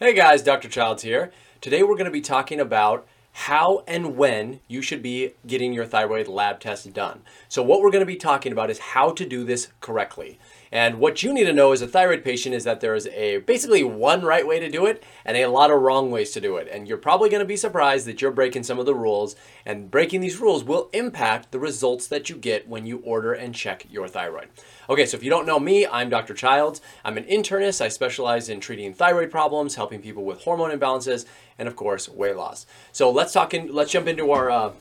Hey guys, Dr. Childs here. Today we're going to be talking about how and when you should be getting your thyroid lab test done. So what we're going to be talking about is how to do this correctly. And what you need to know as a thyroid patient is that there is a basically one right way to do it and a lot of wrong ways to do it. And you're probably going to be surprised that you're breaking some of the rules and breaking these rules will impact the results that you get when you order and check your thyroid. Okay, so if you don't know me, I'm Dr. Childs. I'm an internist. I specialize in treating thyroid problems, helping people with hormone imbalances, and of course, weight loss. So let's talk in, let's jump into our uh,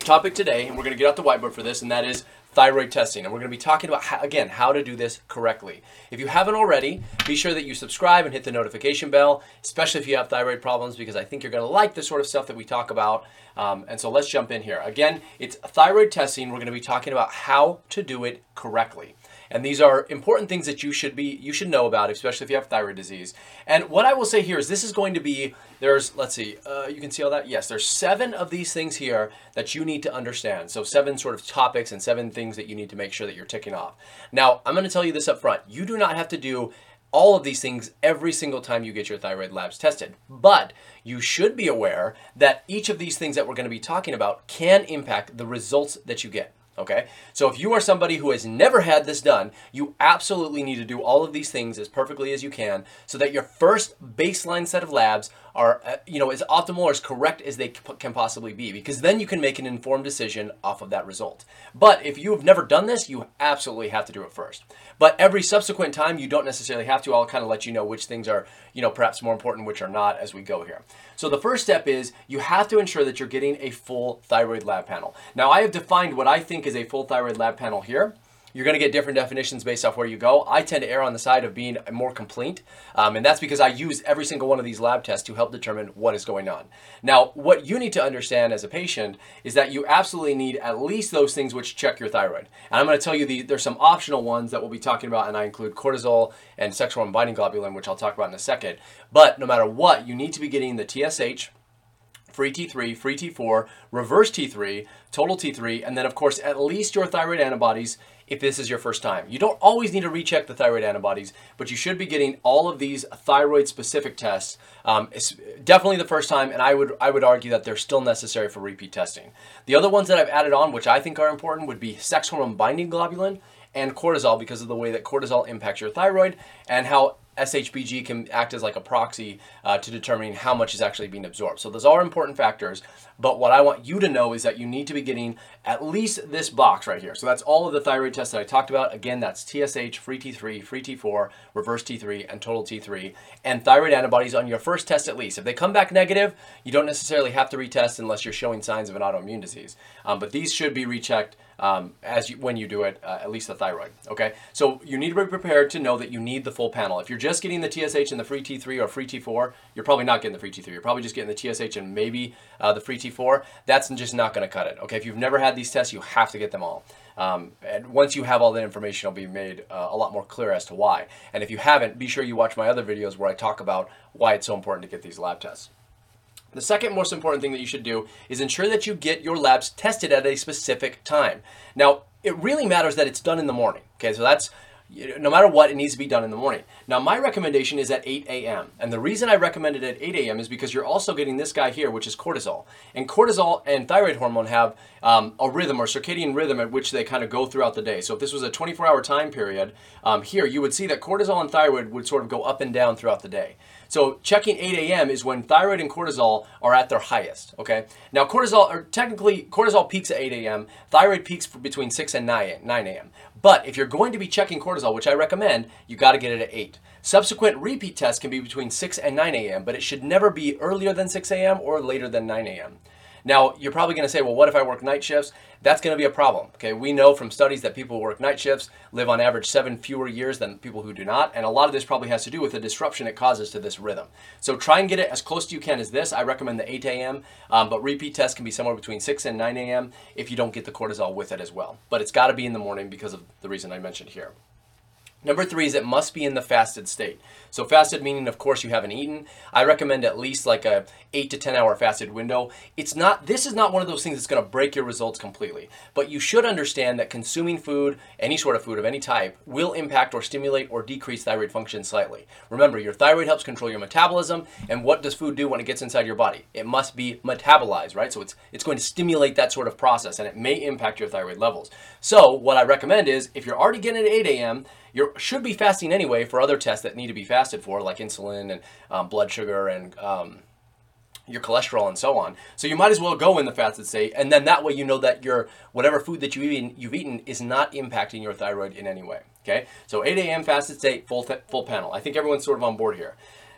topic today, and we're going to get out the whiteboard for this, and that is thyroid testing. And we're going to be talking about, how, again, how to do this correctly. If you haven't already, be sure that you subscribe and hit the notification bell, especially if you have thyroid problems, because I think you're going to like the sort of stuff that we talk about. Um, and so let's jump in here. Again, it's thyroid testing. We're going to be talking about how to do it correctly. And these are important things that you should be you should know about, especially if you have thyroid disease. And what I will say here is this is going to be there's let's see, uh, you can see all that. Yes, there's seven of these things here that you need to understand. So seven sort of topics and seven things that you need to make sure that you're ticking off. Now I'm going to tell you this up front. You do not have to do all of these things every single time you get your thyroid labs tested. But you should be aware that each of these things that we're going to be talking about can impact the results that you get. Okay, so if you are somebody who has never had this done, you absolutely need to do all of these things as perfectly as you can so that your first baseline set of labs are, uh, you know, as optimal or as correct as they can possibly be, because then you can make an informed decision off of that result. But if you have never done this, you absolutely have to do it first. But every subsequent time, you don't necessarily have to. I'll kind of let you know which things are, you know, perhaps more important, which are not as we go here. So the first step is you have to ensure that you're getting a full thyroid lab panel. Now I have defined what I think is a full thyroid lab panel here. You're going to get different definitions based off where you go. I tend to err on the side of being more complete, um, and that's because I use every single one of these lab tests to help determine what is going on. Now, what you need to understand as a patient is that you absolutely need at least those things which check your thyroid. And I'm going to tell you the, there's some optional ones that we'll be talking about, and I include cortisol and sex hormone binding globulin, which I'll talk about in a second. But no matter what, you need to be getting the TSH, free T3, free T4, reverse T3, total T3, and then of course at least your thyroid antibodies if this is your first time. You don't always need to recheck the thyroid antibodies, but you should be getting all of these thyroid specific tests. Um, it's definitely the first time, and I would I would argue that they're still necessary for repeat testing. The other ones that I've added on, which I think are important, would be sex hormone binding globulin and cortisol because of the way that cortisol impacts your thyroid and how SHBG can act as like a proxy uh, to determining how much is actually being absorbed. So those are important factors, but what I want you to know is that you need to be getting at least this box right here. So that's all of the thyroid tests that I talked about. Again, that's TSH, free T3, free T4, reverse T3, and total T3, and thyroid antibodies on your first test at least. If they come back negative, you don't necessarily have to retest unless you're showing signs of an autoimmune disease. Um, but these should be rechecked um, as you, when you do it, uh, at least the thyroid. Okay, so you need to be prepared to know that you need the full panel. If you're just getting the TSH and the free T3 or free T4, you're probably not getting the free T3. You're probably just getting the TSH and maybe uh, the free T4. That's just not going to cut it. Okay, if you've never had these tests, you have to get them all. Um, and once you have all that information, it'll be made uh, a lot more clear as to why. And if you haven't, be sure you watch my other videos where I talk about why it's so important to get these lab tests. The second most important thing that you should do is ensure that you get your labs tested at a specific time. Now, it really matters that it's done in the morning. Okay, so that's no matter what, it needs to be done in the morning. Now, my recommendation is at 8 a.m. And the reason I recommend it at 8 a.m. is because you're also getting this guy here, which is cortisol. And cortisol and thyroid hormone have um, a rhythm or circadian rhythm at which they kind of go throughout the day. So if this was a 24 hour time period, um, here you would see that cortisol and thyroid would sort of go up and down throughout the day. So checking 8 a.m. is when thyroid and cortisol are at their highest, okay? Now cortisol, or technically cortisol peaks at 8 a.m., thyroid peaks between 6 and 9 a.m. But if you're going to be checking cortisol, which I recommend, you gotta get it at 8. Subsequent repeat tests can be between 6 and 9 a.m., but it should never be earlier than 6 a.m. or later than 9 a.m. Now, you're probably going to say, well, what if I work night shifts? That's going to be a problem. Okay, we know from studies that people who work night shifts live on average seven fewer years than people who do not, and a lot of this probably has to do with the disruption it causes to this rhythm. So try and get it as close to you can as this. I recommend the 8 a.m., um, but repeat tests can be somewhere between 6 and 9 a.m. if you don't get the cortisol with it as well. But it's got to be in the morning because of the reason I mentioned here. Number three is it must be in the fasted state. So fasted meaning, of course, you haven't eaten. I recommend at least like a eight to ten hour fasted window. It's not. This is not one of those things that's going to break your results completely. But you should understand that consuming food, any sort of food of any type, will impact or stimulate or decrease thyroid function slightly. Remember, your thyroid helps control your metabolism, and what does food do when it gets inside your body? It must be metabolized, right? So it's it's going to stimulate that sort of process, and it may impact your thyroid levels. So what I recommend is if you're already getting at 8 a.m you should be fasting anyway for other tests that need to be fasted for, like insulin and um, blood sugar and um, your cholesterol and so on. So you might as well go in the fasted state, and then that way you know that your whatever food that you've eaten, you've eaten is not impacting your thyroid in any way. Okay, so 8 a.m. fasted state, full full panel. I think everyone's sort of on board here.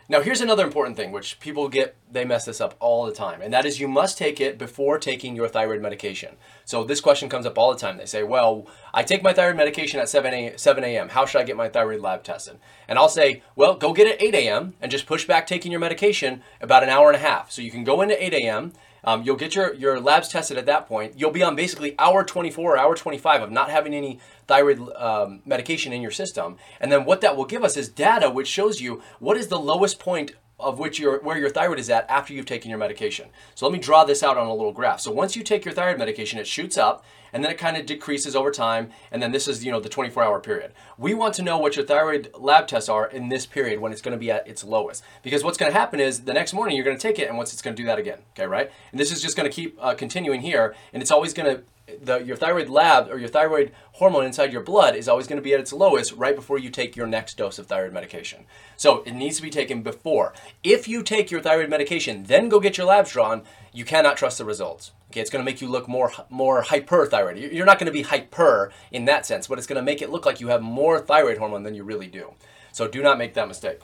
Now, here's another important thing, which people get, they mess this up all the time, and that is you must take it before taking your thyroid medication. So this question comes up all the time. They say, well, I take my thyroid medication at 7 a.m. How should I get my thyroid lab tested? And I'll say, well, go get it at 8 a.m. and just push back taking your medication about an hour and a half. So you can go into 8 a.m., um, you'll get your, your labs tested at that point. You'll be on basically hour 24 or hour 25 of not having any thyroid um, medication in your system. And then what that will give us is data which shows you what is the lowest point of which your where your thyroid is at after you've taken your medication. So let me draw this out on a little graph. So once you take your thyroid medication, it shoots up and then it kind of decreases over time and then this is, you know, the 24-hour period. We want to know what your thyroid lab tests are in this period when it's going to be at its lowest. Because what's going to happen is the next morning you're going to take it and once it's going to do that again, okay, right? And this is just going to keep uh, continuing here and it's always going to the, your thyroid lab or your thyroid hormone inside your blood is always going to be at its lowest right before you take your next dose of thyroid medication. So it needs to be taken before. If you take your thyroid medication, then go get your labs drawn, you cannot trust the results. Okay, it's going to make you look more more hyperthyroid. You're not going to be hyper in that sense, but it's going to make it look like you have more thyroid hormone than you really do. So do not make that mistake.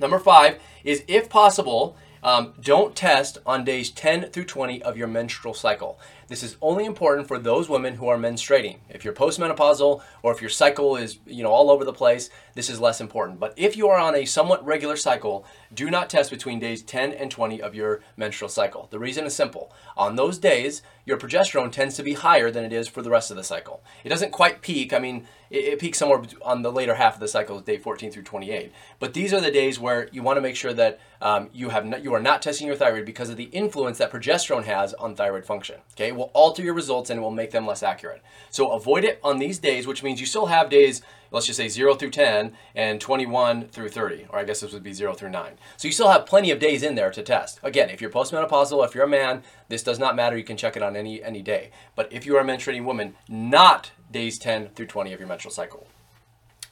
Number five is if possible, um, don't test on days 10 through 20 of your menstrual cycle. This is only important for those women who are menstruating. If you're postmenopausal or if your cycle is, you know, all over the place, this is less important. But if you are on a somewhat regular cycle, do not test between days 10 and 20 of your menstrual cycle. The reason is simple. On those days, your progesterone tends to be higher than it is for the rest of the cycle. It doesn't quite peak. I mean, it, it peaks somewhere on the later half of the cycle, day 14 through 28. But these are the days where you want to make sure that um, you have not, you are not testing your thyroid because of the influence that progesterone has on thyroid function. Okay, it will alter your results and it will make them less accurate. So avoid it on these days, which means you still have days let's just say 0 through 10 and 21 through 30, or I guess this would be 0 through 9. So you still have plenty of days in there to test. Again, if you're postmenopausal, if you're a man, this does not matter. You can check it on any, any day. But if you are a menstruating woman, not days 10 through 20 of your menstrual cycle.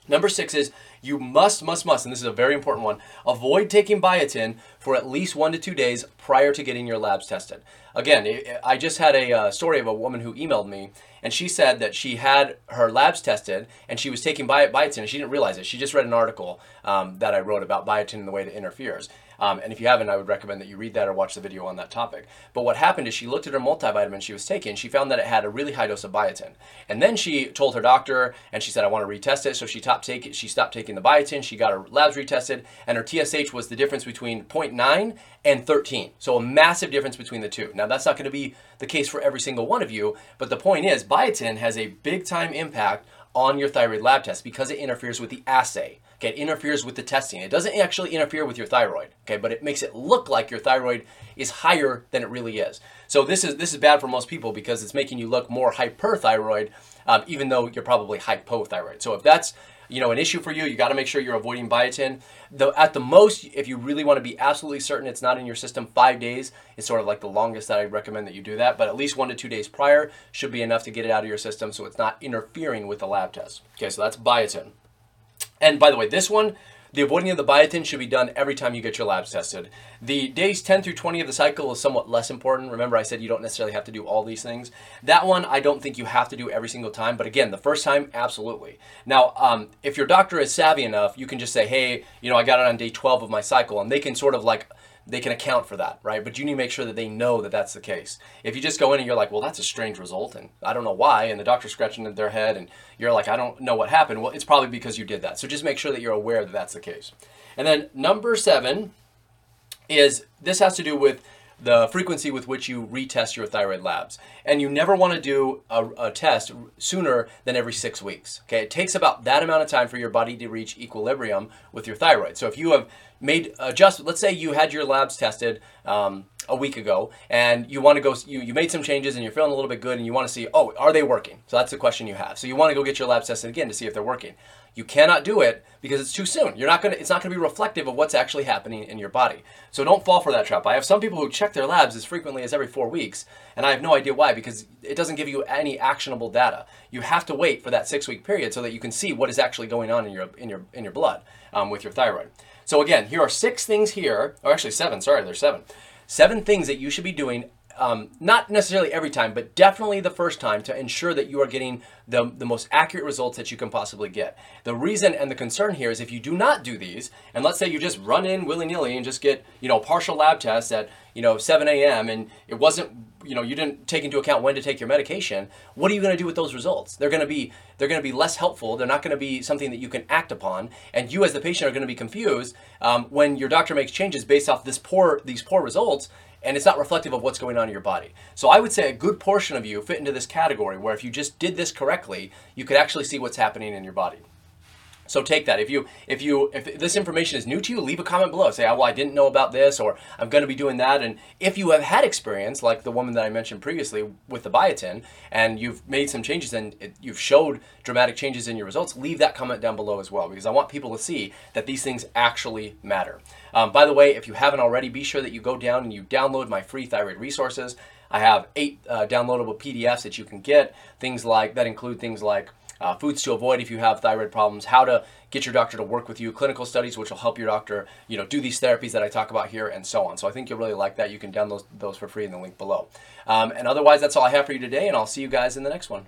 Number six is you must, must, must, and this is a very important one, avoid taking biotin for at least one to two days prior to getting your labs tested. Again, I just had a uh, story of a woman who emailed me, and she said that she had her labs tested and she was taking biotin and she didn't realize it. She just read an article um, that I wrote about biotin and the way that it interferes. Um, and if you haven't, I would recommend that you read that or watch the video on that topic. But what happened is she looked at her multivitamin she was taking. She found that it had a really high dose of biotin. And then she told her doctor, and she said, "I want to retest it." So she. She stopped taking the biotin. She got her labs retested, and her TSH was the difference between 0.9 and 13. So a massive difference between the two. Now that's not going to be the case for every single one of you, but the point is, biotin has a big time impact on your thyroid lab test because it interferes with the assay. Okay, it interferes with the testing. It doesn't actually interfere with your thyroid, okay, but it makes it look like your thyroid is higher than it really is. So this is this is bad for most people because it's making you look more hyperthyroid, um, even though you're probably hypothyroid. So if that's you know an issue for you, you got to make sure you're avoiding biotin. Though at the most, if you really want to be absolutely certain it's not in your system, five days is sort of like the longest that I recommend that you do that. But at least one to two days prior should be enough to get it out of your system, so it's not interfering with the lab test. Okay, so that's biotin. And by the way, this one, the avoiding of the biotin should be done every time you get your labs tested. The days 10 through 20 of the cycle is somewhat less important. Remember, I said you don't necessarily have to do all these things. That one, I don't think you have to do every single time. But again, the first time, absolutely. Now, um, if your doctor is savvy enough, you can just say, hey, you know, I got it on day 12 of my cycle. And they can sort of like they can account for that, right? But you need to make sure that they know that that's the case. If you just go in and you're like, well, that's a strange result, and I don't know why, and the doctor's scratching their head, and you're like, I don't know what happened, well, it's probably because you did that. So just make sure that you're aware that that's the case. And then number seven is this has to do with the frequency with which you retest your thyroid labs. And you never want to do a, a, test sooner than every six weeks. Okay, it takes about that amount of time for your body to reach equilibrium with your thyroid. So if you have made adjust, let's say you had your labs tested um, a week ago and you want to go you, you made some changes and you're feeling a little bit good and you want to see oh are they working? So that's the question you have. So you want to go get your labs tested again to see if they're working. You cannot do it because it's too soon. You're not going to it's not going to be reflective of what's actually happening in your body. So don't fall for that trap. I have some people who check their labs as frequently as every four weeks and i have no idea why because it doesn't give you any actionable data. You have to wait for that six week period so that you can see what is actually going on in your in your in your blood um, with your thyroid. So again here are six things here or actually seven sorry there's seven seven things that you should be doing um, not necessarily every time, but definitely the first time to ensure that you are getting the, the most accurate results that you can possibly get. The reason and the concern here is if you do not do these, and let's say you just run in willy-nilly and just get, you know, partial lab tests at, you know, 7 a.m. and it wasn't you know you didn't take into account when to take your medication what are you going to do with those results they're going to be they're going to be less helpful they're not going to be something that you can act upon and you as the patient are going to be confused um, when your doctor makes changes based off this poor these poor results and it's not reflective of what's going on in your body. So I would say a good portion of you fit into this category where if you just did this correctly, you could actually see what's happening in your body. So take that. If you if you if this information is new to you, leave a comment below. Say, oh, well, I didn't know about this, or I'm going to be doing that. And if you have had experience, like the woman that I mentioned previously with the biotin, and you've made some changes and it, you've showed dramatic changes in your results, leave that comment down below as well, because I want people to see that these things actually matter. Um, by the way, if you haven't already, be sure that you go down and you download my free thyroid resources. I have eight uh, downloadable PDFs that you can get. Things like that include things like uh, foods to avoid if you have thyroid problems, how to get your doctor to work with you, clinical studies which will help your doctor, you know, do these therapies that I talk about here, and so on. So I think you'll really like that. You can download those for free in the link below. Um, and otherwise, that's all I have for you today, and I'll see you guys in the next one.